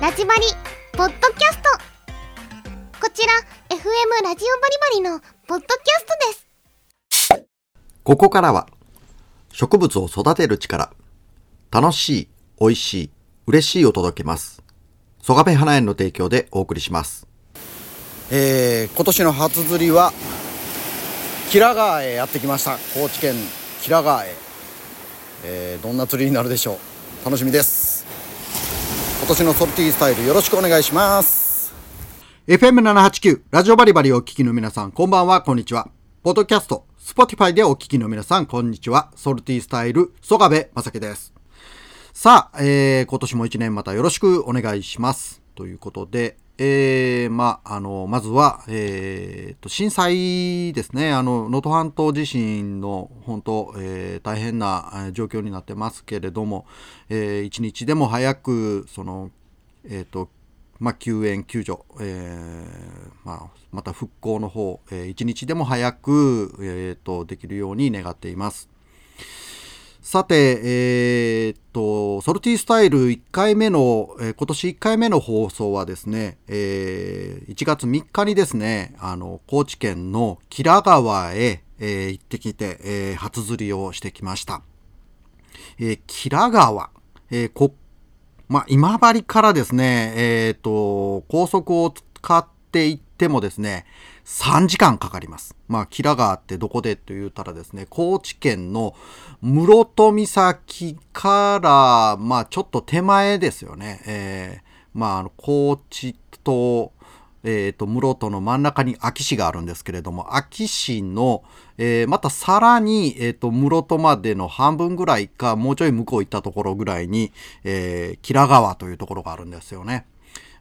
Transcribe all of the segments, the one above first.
ラジバリポッドキャスト。こちら FM ラジオバリバリのポッドキャストです。ここからは植物を育てる力楽しい、美味しい、嬉しいを届けます。ソガペ花園の提供でお送りします。えー今年の初釣りは吉良川へやってきました。高知県吉良川へ、えーどんな釣りになるでしょう。楽しみです。今今年のソルティースタイルよろしくお願いします FM789 ラジオバリバリをお聞きの皆さん、こんばんは、こんにちは。ポッドキャスト、スポティファイでお聞きの皆さん、こんにちは。ソルティースタイル、曽我部正樹です。さあ、えー、今年も一年またよろしくお願いします。ということで、えー、まあ、の、まずは、えー、と、震災ですね。あの、能登半島地震の、本当、えー大変な状況になってますけれども、えー一日でも早く、その、えー、と、まあ、救援、救助、えーまあ、また復興の方、えー一日でも早く、えー、とできるように願っています。さて、えーっと、ソルティースタイル1回目の、えー今年1回目の放送はですね、えー1月3日にですね、あの、高知県の吉良川へ、えー行ってきて、えー初釣りをしてきました。えー、吉良川、えーこまあ、今治からですね、えっ、と、高速を使って行ってもですね、3時間かかります。まあ、吉良川ってどこでと言ったらですね、高知県の室戸岬から、まあ、ちょっと手前ですよね。えーまあ、高知と、えー、と室戸の真ん中に安芸市があるんですけれども安芸市の、えーまたさらに、えー、と室戸までの半分ぐらいかもうちょい向こう行ったところぐらいに、えー、吉良川というところがあるんですよね。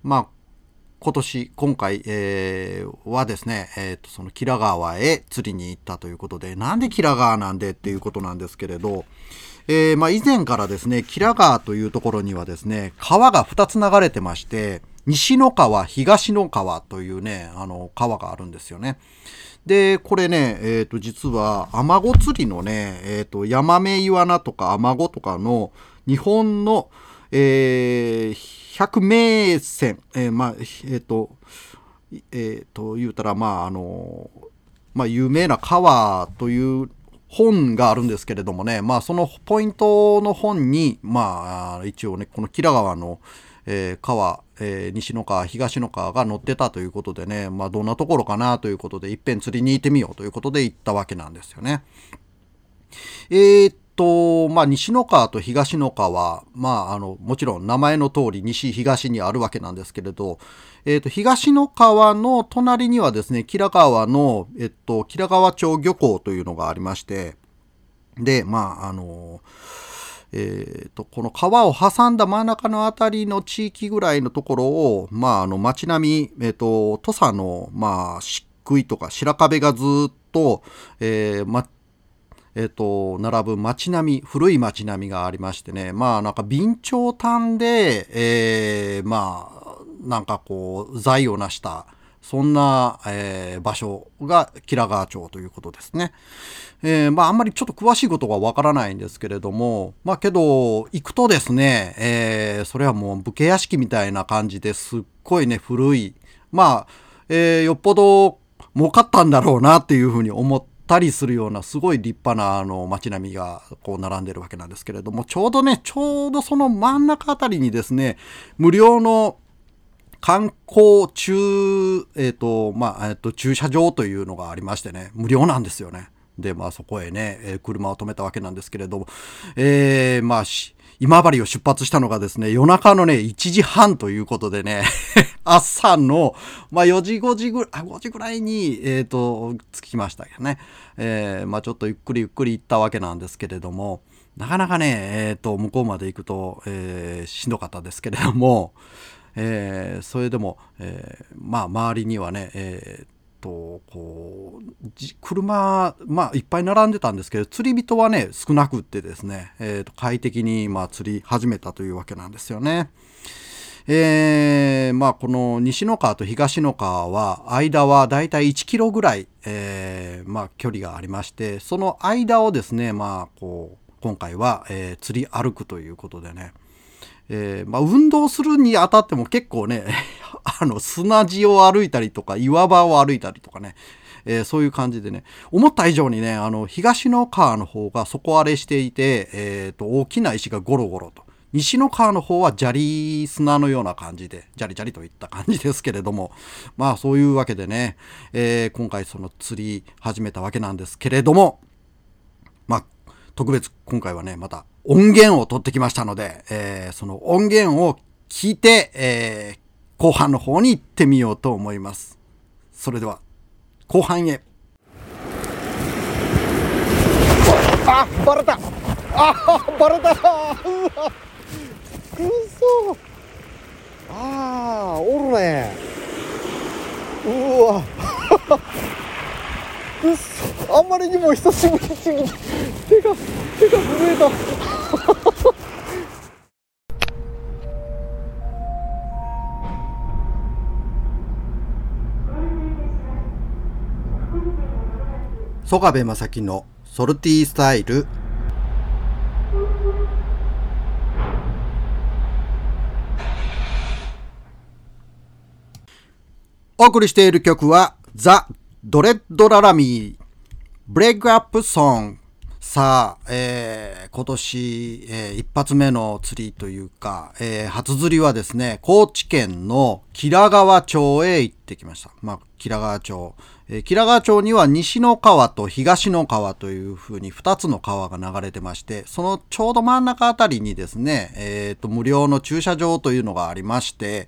まあ今年今回、えーはですね、えー、とその吉良川へ釣りに行ったということでなんで吉良川なんでっていうことなんですけれど、えーまあ、以前からですね、吉良川というところにはですね、川が2つ流れてまして、西の川、東の川というね、あの、川があるんですよね。で、これね、えっ、と、実は、アマゴ釣りのね、えっ、と、ヤマメイワナとかアマゴとかの日本の、えー、百名船、えーまあ、えっ、と、えっ、と、言うたら、まあ、あの、まあ、有名な川という本があるんですけれどもね、まあ、そのポイントの本に、まあ、一応ね、この吉良川の、えー川、えー西の川、東の川が載ってたということでね、まあ、どんなところかなということで、いっぺん釣りに行ってみようということで行ったわけなんですよね。えーっと、まあ、西の川と東の川、まあ、あの、もちろん名前の通り西、東にあるわけなんですけれど、えーと、東の川の隣にはですね、吉良川の、えっと、吉良川町漁港というのがありまして、で、まあ、あの、えーとこの川を挟んだ真ん中のあたりの地域ぐらいのところを、まあ、あの街並み、えー、と土佐の、まあ、漆喰とか白壁がずっと、えーまえー、と並ぶ街並み古い街並みがありましてねまあなんか備長炭で、えーまあなんかこう財を成したそんな、えー場所が吉良川町ということですね。えーまああんまりちょっと詳しいことがわからないんですけれども、まあけど、行くとですね、えーそれはもう武家屋敷みたいな感じですっごいね、古い。まあ、えーよっぽど儲かったんだろうなっていうふうに思ってたりするような、すごい立派なあの街並みがこう並んでるわけなんですけれども、ちょうどね、ちょうどその真ん中あたりにですね、無料の観光中、えっ、と、まあ、えっ、と、駐車場というのがありましてね、無料なんですよね。で、まあ、そこへね、えー車を止めたわけなんですけれども、えー、まあ、し今治を出発したのがですね、夜中のね、1時半ということでね、朝の、まあ、4時、5時ぐらい、5時ぐらいに、えっ、と、着きましたけどね。えーまあ、ちょっとゆっくりゆっくり行ったわけなんですけれども、なかなかね、えっ、と、向こうまで行くと、えーしんどかったですけれども、えーそれでも、えーまあ周りにはね、えーとこう車、まあ、いっぱい並んでたんですけど釣り人はね少なくってですね、えーと快適に、まあ、釣り始めたというわけなんですよね。えーまあこの西の川と東の川は間はだいたい1キロぐらい、えーまあ距離がありましてその間をですねまあこう今回は、えー釣り歩くということでね、えー、まあ、運動するにあたっても結構ね、あの、砂地を歩いたりとか、岩場を歩いたりとかね、えー、そういう感じでね、思った以上にね、あの、東の川の方が底荒れしていて、えっ、ー、と、大きな石がゴロゴロと。西の川の方は砂利砂のような感じで、ジャリジャリといった感じですけれども、まあそういうわけでね、えー、今回その釣り始めたわけなんですけれども、まあ特別今回はね、また音源を取ってきましたので、えー、その音源を聞いて、えー、後半の方に行ってみようと思います。それでは、後半へ。あ、バレた。あ、バレた。うわ。くそああおるね。うわ。くそあんまりにも久しぶりに手が手が震えた。曽我部正樹のソルティースタイル。お送りしている曲は、ザ・ドレッド・ララミー、ブレイクアップ・ソング。さあ、えー、今年、えー、一発目の釣りというか、えー、初釣りはですね、高知県の吉良川町へ行ってきました。まあ、吉良川町。えー、吉良川町には西の川と東の川というふうに2つの川が流れてまして、そのちょうど真ん中あたりにですね、えっ、ー、と、無料の駐車場というのがありまして、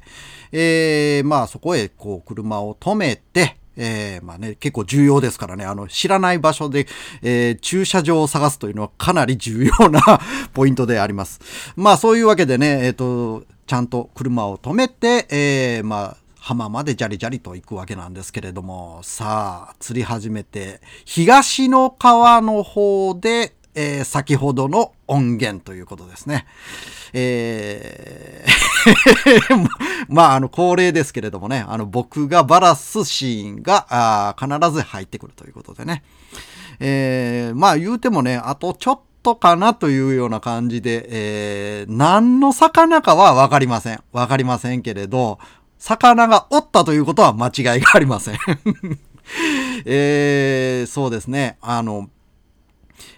えー、まあそこへこう車を止めて、えー、まあね、結構重要ですからね、あの、知らない場所で、えー、駐車場を探すというのはかなり重要な ポイントであります。まあそういうわけでね、えっ、ー、と、ちゃんと車を止めて、えー、まあ、浜までジャリジャリと行くわけなんですけれども、さあ、釣り始めて、東の川の方で、えー、先ほどの音源ということですね。えー まあ、あの、恒例ですけれどもね、あの、僕がバラすシーンが、あ必ず入ってくるということでね。えー、まあ、言うてもね、あとちょっとかなというような感じで、えー、何の魚かはわかりません。わかりませんけれど、魚がおったということは間違いがありません えー、そうですね。あの、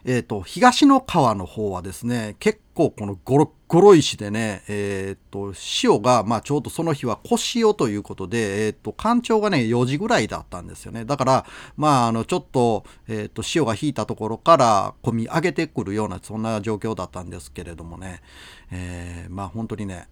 えっ、ー、と、東の川の方はですね、結構このゴロゴロ石でね、えっ、ー、と、潮が、まあちょうどその日は小潮ということで、えっ、ー、と、干潮がね、4時ぐらいだったんですよね。だから、まああの、ちょっと、えっ、と、潮が引いたところから込み上げてくるような、そんな状況だったんですけれどもね、えまあ本当にね、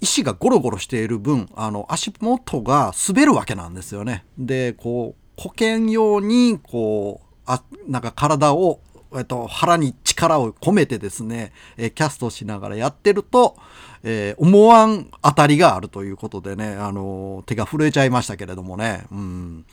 石がゴロゴロしている分、あの、足元が滑るわけなんですよね。で、こう、保険用に、こう、あなんか体を、えっと、腹に力を込めてですね、えキャストしながらやってると、えー、思わん当たりがあるということでね、あの、手が震えちゃいましたけれどもね。うん。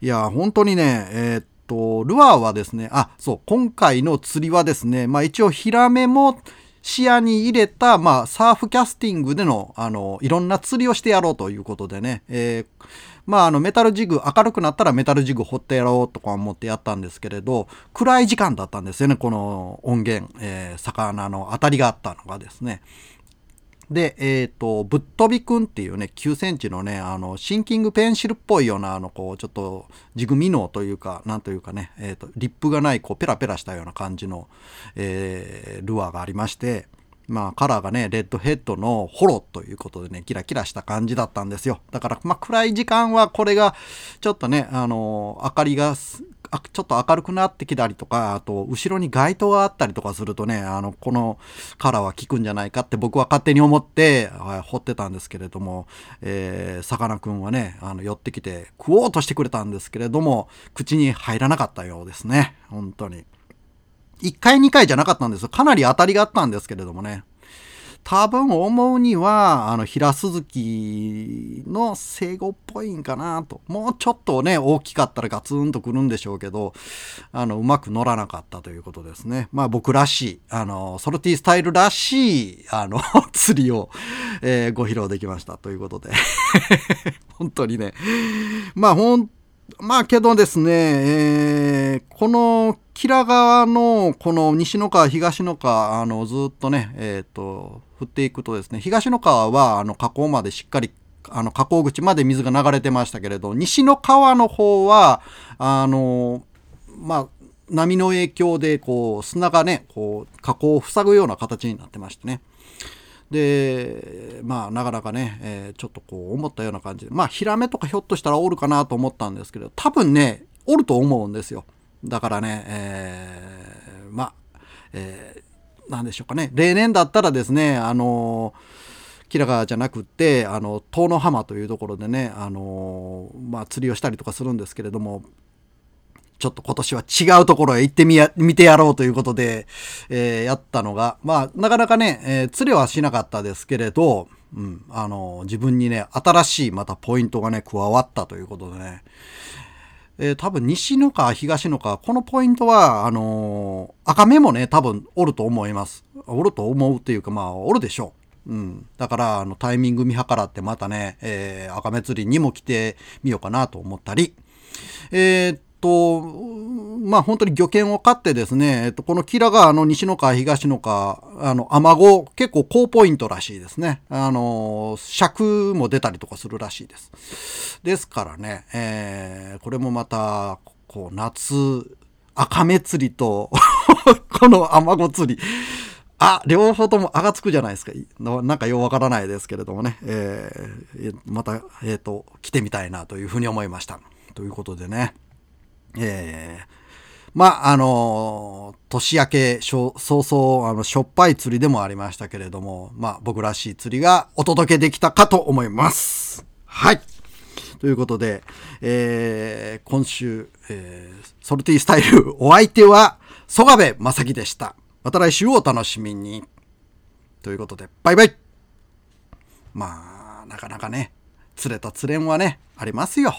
いや、本当にね、えー、っと、ルアーはですね、あ、そう、今回の釣りはですね、まあ一応ヒラメも視野に入れた、まあサーフキャスティングでの、あの、いろんな釣りをしてやろうということでね、えーまあ、あの、メタルジグ、明るくなったらメタルジグ掘ってやろうとか思ってやったんですけれど、暗い時間だったんですよね、この音源、えー、魚の当たりがあったのがですね。で、えっ、ー、と、ぶっ飛びくんっていうね、9センチのね、あの、シンキングペンシルっぽいような、あの、こう、ちょっと、ジグミノーというか、なんというかね、えっ、ー、と、リップがない、こう、ペラペラしたような感じの、えー、ルアーがありまして、まあカラーがね、レッドヘッドのホロということでね、キラキラした感じだったんですよ。だから、まあ暗い時間はこれが、ちょっとね、あの、明かりが、ちょっと明るくなってきたりとか、あと、後ろに街灯があったりとかするとね、あの、このカラーは効くんじゃないかって僕は勝手に思って、はい、掘ってたんですけれども、えー、さかなクンはね、あの、寄ってきて食おうとしてくれたんですけれども、口に入らなかったようですね。本当に。1回2回じゃなかったんですよ。かなり当たりがあったんですけれどもね。多分思うには、あの、平鈴木の生後っぽいんかなと。もうちょっとね、大きかったらガツンとくるんでしょうけど、あの、うまく乗らなかったということですね。まあ僕らしい、あの、ソルティスタイルらしい、あの、釣りを、えー、ご披露できましたということで。本当にね。まあ本当まあけどですね、えー、このキラ川のこの西の川、東の川、あのずっとね、えっ、ー、と、降っていくとですね、東の川はあの河口までしっかりあの河口口まで水が流れてましたけれど、西の川の方は、あの、まあ、波の影響でこう砂がね、こう河口を塞ぐような形になってましてね。で、まあ、なかなかね、えー、ちょっとこう思ったような感じで、まあ、ヒラメとかひょっとしたらおるかなと思ったんですけど、多分ね、おると思うんですよ。だからね、えー、まあ、えー、なんでしょうかね。例年だったらですね、あのキラガじゃなくって、あの、遠野浜というところでね、あのまあ、釣りをしたりとかするんですけれども、ちょっと今年は違うところへ行ってみや、見てやろうということで、えー、やったのが、まあ、なかなかね、えー、釣れはしなかったですけれど、うん、あの、自分にね、新しいまたポイントがね、加わったということでね、えー、多分西のか東のか、このポイントは、あのー、赤目もね、多分おると思います。おると思うっていうか、まあ、おるでしょう。うん。だから、あの、タイミング見計らってまたね、えー、赤目釣りにも来てみようかなと思ったり、えー、と、まあ本当に漁券を買ってですね、えっと、このキラ川の西の川、東の川、あの、アマゴ、結構高ポイントらしいですね。あの、尺も出たりとかするらしいです。ですからね、えー、これもまた、こう、夏、赤目釣りと このアマゴ釣り、あ、両方ともあがつくじゃないですか。なんかようわからないですけれどもね。えー、また、えっ、ー、と、来てみたいなというふうに思いました。ということでね。えー、まあ、あの、年明け、早々、あの、しょっぱい釣りでもありましたけれども、まあ、僕らしい釣りがお届けできたかと思います。はい。ということで、えー、今週、えー、ソルティースタイル、お相手は、曽我部正樹でした。また来週をお楽しみに。ということで、バイバイまあ、なかなかね、釣れた釣れんはね、ありますよ。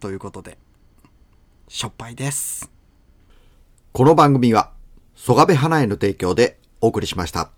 ということで。しょっぱいです。この番組は、曽我部花への提供でお送りしました。